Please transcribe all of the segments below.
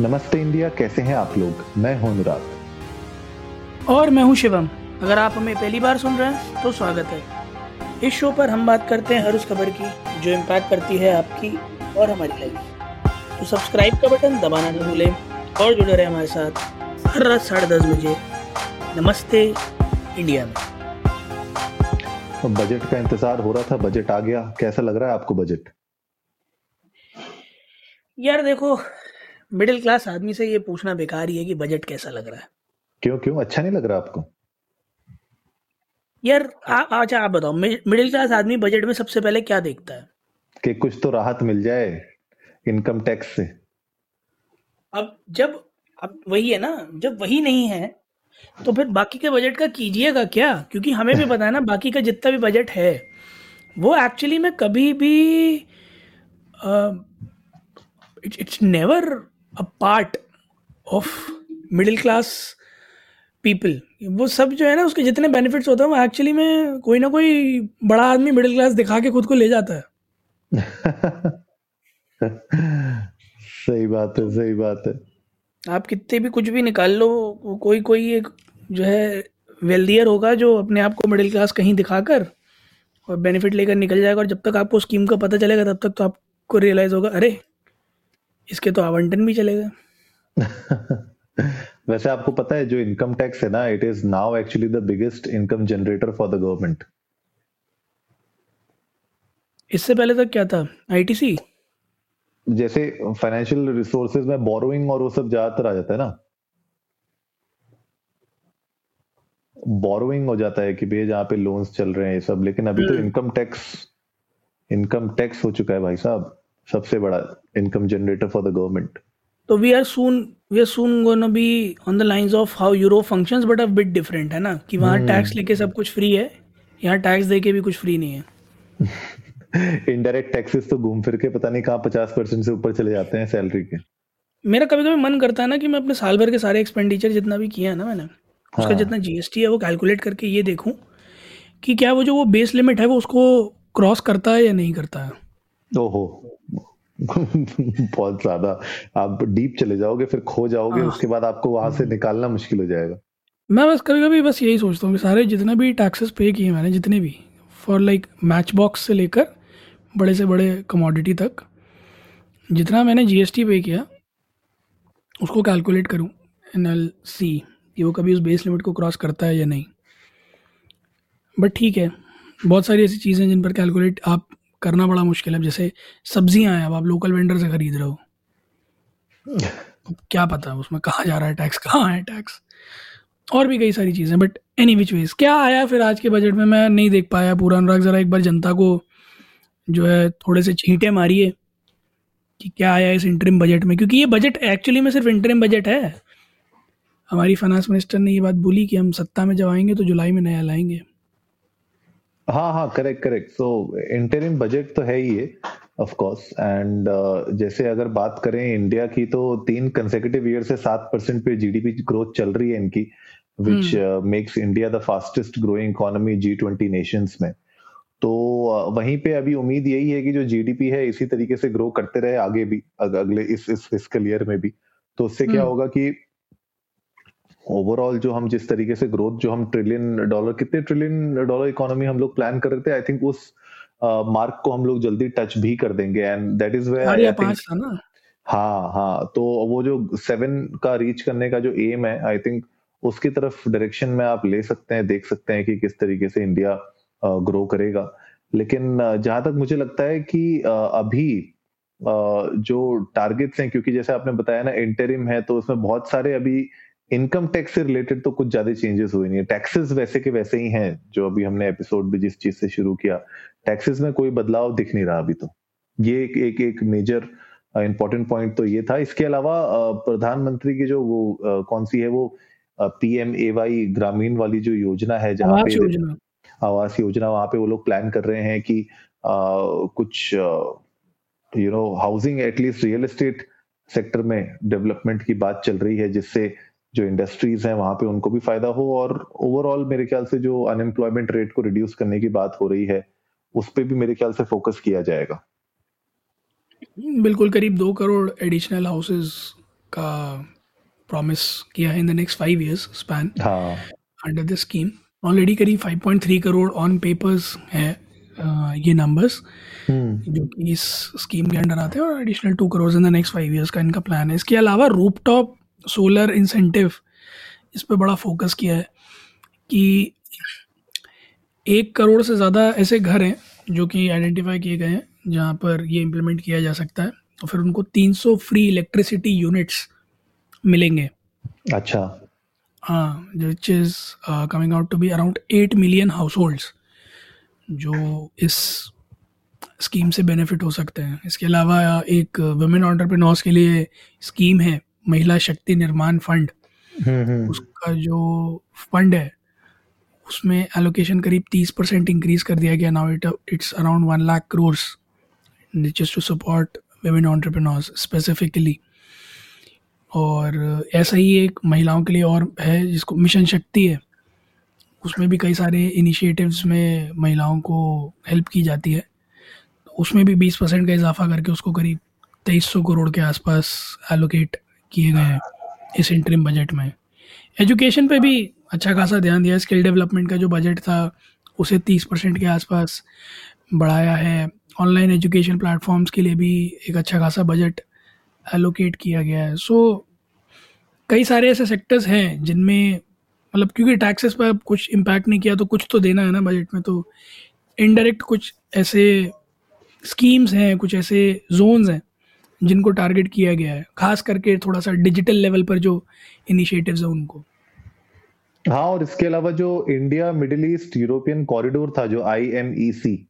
नमस्ते इंडिया कैसे हैं आप लोग? मैं हूँ अनुराग। और मैं हूँ शिवम। अगर आप हमें पहली बार सुन रहे हैं तो स्वागत है। इस शो पर हम बात करते हैं हर उस खबर की जो इम्पैक्ट करती है आपकी और हमारी लाइफ तो सब्सक्राइब का बटन दबाना नहीं भूलें और जुड़े रहे हमारे साथ हर रात साढ़े दस बजे। नमस्ते इंडिया में। बजट का इंतज़ार हो रहा था बजट आ गया। कैसा लग रहा है आपको बजट? यार देखो मिडिल क्लास आदमी से ये पूछना बेकार ही है कि बजट कैसा लग रहा है। क्यों क्यों? अच्छा नहीं लग रहा आपको? यार अच्छा आप बताओ मिडिल क्लास आदमी बजट में सबसे पहले क्या देखता है? कि कुछ तो राहत मिल जाए इनकम टैक्स से। अब जब अब वही है ना जब वही नहीं है तो फिर बाकी के बजट का कीजिएगा क्या? क्योंकि हमें भी पता है ना बाकी का जितना भी बजट है वो एक्चुअली में कभी भी it's never a part of middle class people वो सब जो है ना उसके जितने बेनिफिट्स होते हैं वो एक्चुअली में कोई ना कोई बड़ा आदमी मिडिल क्लास दिखा के खुद को ले जाता है। सही बात है सही बात है। आप कितने भी कुछ भी निकाल लो कोई कोई एक जो है वेल्दियर होगा जो अपने आप को मिडिल क्लास कहीं दिखाकर और बेनिफिट लेकर निकल जाएगा और जब तक आपको स्कीम का पता चलेगा तब तक तो आपको रियलाइज़ होगा अरे इसके तो आवंटन भी चलेगा वैसे आपको पता है जो इनकम टैक्स है ना it is now actually the biggest income generator for the government इससे पहले तक क्या था? आईटीसी जैसे फाइनेंशियल रिसोर्सेज में बोरोइंग और वो सब ज़्यादातर आ जाता है ना। बोरोइंग हो जाता है कि भैया जहाँ पे लोन्स चल रहे हैं ये सब लेकिन अभी तो इनकम टैक्स इनकम टैक्स हो चुका है भाई साहब। सबसे बड़ा income generator for the government तो we are soon we are soon gonna be on the lines of how euro functions but a bit different है ना कि वहाँ टैक्स हम्म। लेके सब कुछ फ्री है यहाँ टैक्स देके भी कुछ फ्री नहीं है इनडायरेक्ट टैक्सेस तो घूम फिर के पता नहीं कहाँ पचास परसेंट से ऊपर चले जाते हैं सैलरी के मेरा कभी कभी मन करता है ना कि मैं अपने साल भर के सारे एक्सपेंडिचर जितना भी किया है ना मैंने हाँ. उसका। जितना जीएसटी है वो कैलकुलेट करके ये देखूँ कि क्या वो जो वो बेस लिमिट है वो उसको क्रॉस करता है या नहीं करता है ओहो। बहुत ज़्यादा। आप डीप चले जाओगे फिर खो जाओगे हाँ। उसके बाद आपको वहाँ से निकालना मुश्किल हो जाएगा। मैं बस कभी कभी बस यही सोचता हूँ कि सारे जितने भी टैक्सेस पे किए मैंने जितने भी फॉर लाइक मैच बॉक्स से लेकर बड़े से बड़े कमोडिटी तक जितना मैंने जीएसटी पे किया उसको कैलकुलेट करूँ एन एल सी कि वो कभी उस बेस लिमिट को क्रॉस करता है या नहीं। बट ठीक है बहुत सारी ऐसी चीज़ें जिन पर कैलकुलेट आप करना बड़ा मुश्किल है। जैसे सब्ज़ियाँ हैं, अब आप लोकल वेंडर से खरीद रहे हो। क्या पता है उसमें कहाँ जा रहा है टैक्स कहाँ है टैक्स और भी कई सारी चीज़ें बट एनी विच वेज क्या आया फिर आज के बजट में? मैं नहीं देख पाया। पूरा अनुराग ज़रा एक बार जनता को जो है थोड़े से छींटे मारिए कि क्या आया इस इंटरिम बजट में। क्योंकि ये बजट एक्चुअली में सिर्फ़ इंटरिम बजट है। हमारी फाइनेंस मिनिस्टर ने ये बात बोली कि हम सत्ता में जब आएँगे तो जुलाई में नया लाएँगे। हाँ हाँ correct correct so interim budget तो है ही है ऑफ़ कोर्स एंड जैसे अगर बात करें इंडिया की तो तीन कंसेक्यूटिव ईयर से सात परसेंट पे जीडीपी ग्रोथ चल रही है इनकी which makes India the fastest growing economy G twenty nations में. तो uh, वहीं पे अभी उम्मीद यही है कि जो जीडीपी है इसी तरीके से ग्रो करते रहे आगे भी अगले इस इस फ़िज़िकल ईयर में भी. तो उससे क्या हम्म। होगा कि ओवरऑल जो हम जिस तरीके से ग्रोथ जो हम ट्रिलियन डॉलर कितने ट्रिलियन डॉलर इकोनॉमी हम लोग प्लान कर रहे थे आई थिंक उस मार्क को हम लोग जल्दी टच भी कर देंगे। एंड दैट इज़ वेयर हाँ हाँ तो वो जो सेवन का रीच करने का जो एम है आई थिंक उसकी तरफ़ डायरेक्शन में आप ले सकते हैं देख सकते हैं कि किस तरीके से इंडिया ग्रो करेगा। लेकिन जहाँ तक मुझे लगता है कि अभी जो टारगेट्स हैं क्योंकि जैसे आपने बताया ना इंटरिम है तो उसमें बहुत सारे अभी इनकम टैक्स से रिलेटेड तो कुछ ज़्यादा चेंजेस हुए नहीं है। टैक्सेस वैसे के वैसे ही हैं जो अभी हमने एपिसोड भी जिस चीज़ से शुरू किया टैक्सेस में कोई बदलाव दिख नहीं रहा अभी तो। ये एक एक, एक मेजर इंपॉर्टेंट पॉइंट तो ये था। इसके अलावा प्रधानमंत्री की जो वो कौन सी है वो पी एम ए वाई ग्रामीण वाली जो योजना है जहाँ पे आवास योजना वहाँ पे वो लोग प्लान कर रहे हैं कि आ, कुछ you know housing at least real estate sector में डेवलपमेंट की बात चल रही है जिससे जो इंडस्ट्रीज़ हैं वहाँ पे उनको भी फ़ायदा हो और ओवरऑल मेरे ख्याल से जो अनएम्प्लॉयमेंट रेट को रिड्यूस करने की बात हो रही है उस पर भी मेरे ख्याल से फोकस किया जाएगा। बिल्कुल करीब दो करोड़ एडिशनल हाउसेस का प्रॉमिस किया है in the next five years span under this scheme already करीब 5.3 करोड़ ऑन पेपर्स है ये नंबर्स हम्म। जो कि इस स्कीम के अंडर आते हैं और additional two crore in the next five years का इनका प्लान है। इसके अलावा रूपटॉप सोलर इंसेंटिव इस पर बड़ा फोकस किया है कि एक करोड़ से ज़्यादा ऐसे घर हैं जो कि आइडेंटिफाई किए गए हैं जहाँ पर ये इम्प्लीमेंट किया जा सकता है। और फिर उनको 300 फ्री इलेक्ट्रिसिटी यूनिट्स मिलेंगे। अच्छा। हाँ which is coming out to be around eight million households जो इस स्कीम से बेनिफिट हो सकते हैं। इसके अलावा एक वुमेन ऑन्टरप्रेन्योर्स के लिए स्कीम है महिला शक्ति निर्माण फंड हम्म हम्म। उसका जो फंड है उसमें एलोकेशन करीब तीस परसेंट इंक्रीज कर दिया गया। Now it it's around one lakh crores just to support women entrepreneurs specifically और ऐसा ही एक महिलाओं के लिए और है जिसको मिशन शक्ति है। उसमें भी कई सारे इनिशिएटिव्स में महिलाओं को हेल्प की जाती है। उसमें भी बीस परसेंट का इजाफा करके उसको करीब तेईस सौ करोड़ के आसपास एलोकेट किए गए हैं इस इंटरिम बजट में। एजुकेशन पे भी अच्छा खासा ध्यान दिया। स्किल डेवलपमेंट का जो बजट था उसे तीस परसेंट के आसपास बढ़ाया है। ऑनलाइन एजुकेशन प्लेटफॉर्म्स के लिए भी एक अच्छा खासा बजट एलोकेट किया गया है। सो so, कई सारे ऐसे सेक्टर्स हैं जिनमें मतलब क्योंकि टैक्सेस पर कुछ इम्पैक्ट नहीं किया तो कुछ तो देना है ना बजट में तो इनडायरेक्ट कुछ ऐसे स्कीम्स हैं कुछ ऐसे जोन्स हैं। जिनको टारगेट किया गया है खास करके थोड़ा सा डिजिटल लेवल पर जो इनिशिएटिव्स हैं उनको हाँ और इसके अलावा जो India middle east European corridor था जो आई एम ई सी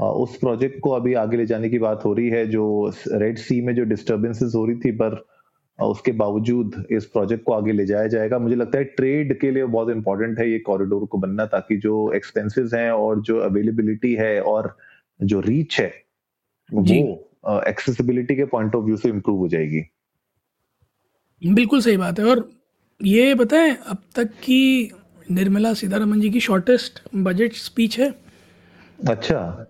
उस प्रोजेक्ट को अभी आगे ले जाने की बात हो रही है जो रेड सी में जो डिस्टरबेंसेस हो रही थी पर उसके बावजूद इस प्रोजेक्ट को आगे ले जाया जाएगा मुझे लगता है ट्रेड के लिए बहुत इंपॉर्टेंट है ये कॉरिडोर को बनना ताकि जो एक्सपेंसेस हैं और जो अवेलेबिलिटी है और जो रीच है जी। वो एक्सेसिबिलिटी के पॉइंट ऑफ़ व्यू से इम्प्रूव हो जाएगी। बिल्कुल सही बात है और ये बताएँ अब तक की निर्मला सीतारमन जी की शॉर्टेस्ट बजट स्पीच है। अच्छा।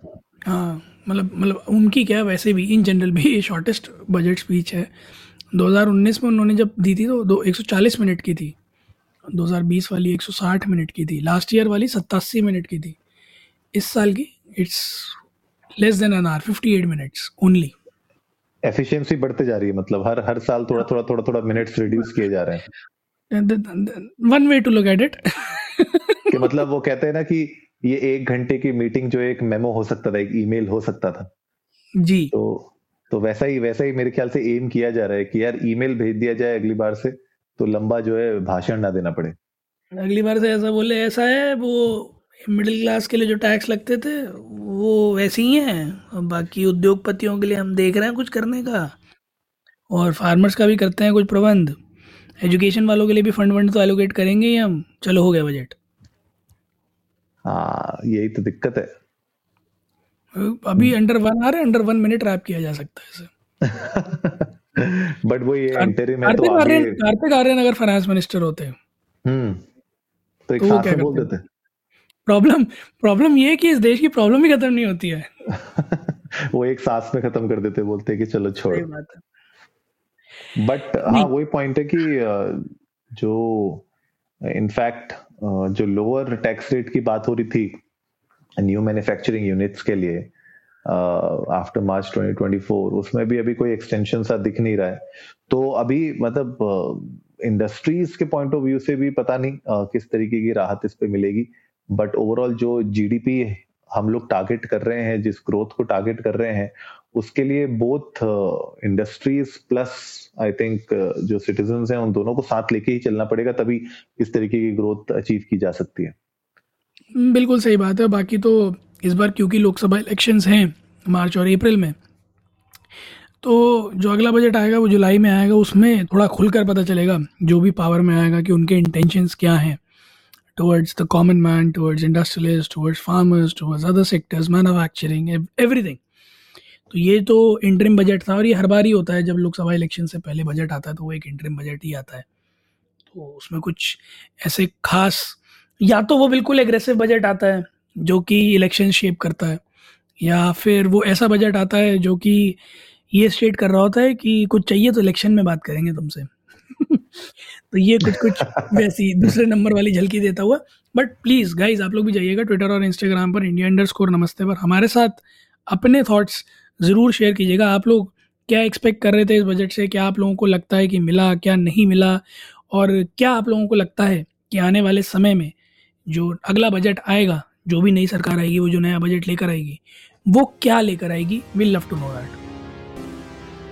हाँ मतलब मतलब उनकी क्या वैसे भी इन जनरल भी शॉर्टेस्ट बजट स्पीच है। 2019 में उन्होंने जब दी थी तो दो 140 मिनट की थी। 2020 वाली 160 मिनट की थी। लास्ट ईयर वाली सत्तासी मिनट की थी। इस साल की it's less than an hour 58 minutes only efficiency बढ़ते जा रही है मतलब हर हर साल थोड़ा थोड़ा थोड़ा थोड़ा मिनट्स रिड्यूस किए जा रहे हैं। One way to look at it कि मतलब वो कहते हैं ना कि ये एक घंटे की मीटिंग जो एक मेमो हो सकता था एक ईमेल हो सकता था। जी। तो तो वैसा ही वैसा ही मेरे ख्याल से एम किया जा रहा है कि यार ईमेल भेज दिया जाए अगली बार से तो लंबा जो है भाषण ना देना पड़े। अगली बार से ऐसा बोले ऐसा है वो मिडिल क्लास के लिए जो टैक्स लगते थे वो वैसे ही हैं। और बाकी उद्योगपतियों के लिए हम देख रहे हैं कुछ करने का। और फार्मर्स का भी करते हैं कुछ प्रबंध। एजुकेशन वालों के लिए भी फंड वंड तो एलोकेट करेंगे ही हम। चलो हो गया बजट हाँ यही तो दिक्कत है। अभी अंडर वन आ रहा है अंडर वन मिनट रैप किया जा सकता है इसे। बट वो ये इंटरिम है तो कार्तिक आर्यन अगर फाइनेंस मिनिस्टर होते। हम्म तो एक तो साथ में बोल देते। प्रॉब्लम प्रॉब्लम ये है कि इस देश की प्रॉब्लम ही खत्म नहीं होती है। वो एक सांस में खत्म कर देते बोलते कि चलो छोड़। बट हाँ। वही पॉइंट है कि जो इनफैक्ट जो लोअर टैक्स रेट की बात हो रही थी न्यू मैन्युफैक्चरिंग यूनिट्स के लिए आफ्टर मार्च 2024 उसमें भी अभी कोई एक्सटेंशन सा दिख नहीं रहा है। तो अभी मतलब इंडस्ट्रीज़ के पॉइंट ऑफ़ व्यू से भी पता नहीं किस तरीके की राहत इस पे मिलेगी। बट ओवरऑल जो जीडीपी हम लोग टारगेट कर रहे हैं, जिस ग्रोथ को टारगेट कर रहे हैं, उसके लिए both industries plus I think जो सिटीजन हैं, उन दोनों को साथ लेके ही चलना पड़ेगा, तभी इस तरीके की ग्रोथ अचीव की जा सकती है। बिल्कुल सही बात है। बाकी तो इस बार क्योंकि लोकसभा इलेक्शंस हैं, मार्च और अप्रैल में तो जो अगला बजट आएगा, वो जुलाई में आएगा, उसमें थोड़ा खुलकर पता चलेगा, जो भी पावर में आएगा कि उनके इंटेंशंस क्या हैं। Towards the common man towards industrialist towards farmers towards other sectors manufacturing everything तो ये तो इंटरिम बजट था और ये हर बार ही होता है जब लोकसभा इलेक्शन से पहले बजट आता है तो वो एक इंटरिम बजट ही आता है। तो उसमें कुछ ऐसे खास, या तो वो बिल्कुल एग्रेसिव बजट आता है जो कि इलेक्शन शेप करता है, या फिर वो ऐसा बजट आता है जो कि ये स्टेट कर रहा होता है कि कुछ चाहिए तो इलेक्शन में बात करेंगे तुमसे। तो ये कुछ कुछ वैसी दूसरे नंबर वाली झलकी देता हुआ। बट प्लीज़ गाइज़ आप लोग भी जाइएगा ट्विटर और इंस्टाग्राम पर इंडिया अंडर स्कोर नमस्ते पर। हमारे साथ अपने थॉट्स ज़रूर शेयर कीजिएगा। आप लोग क्या एक्सपेक्ट कर रहे थे इस बजट से? क्या आप लोगों को लगता है कि मिला, क्या नहीं मिला? और क्या आप लोगों को लगता है कि आने वाले समय में जो अगला बजट आएगा, जो भी नई सरकार आएगी, वो जो नया बजट लेकर आएगी, वो क्या लेकर आएगी? Will love to know that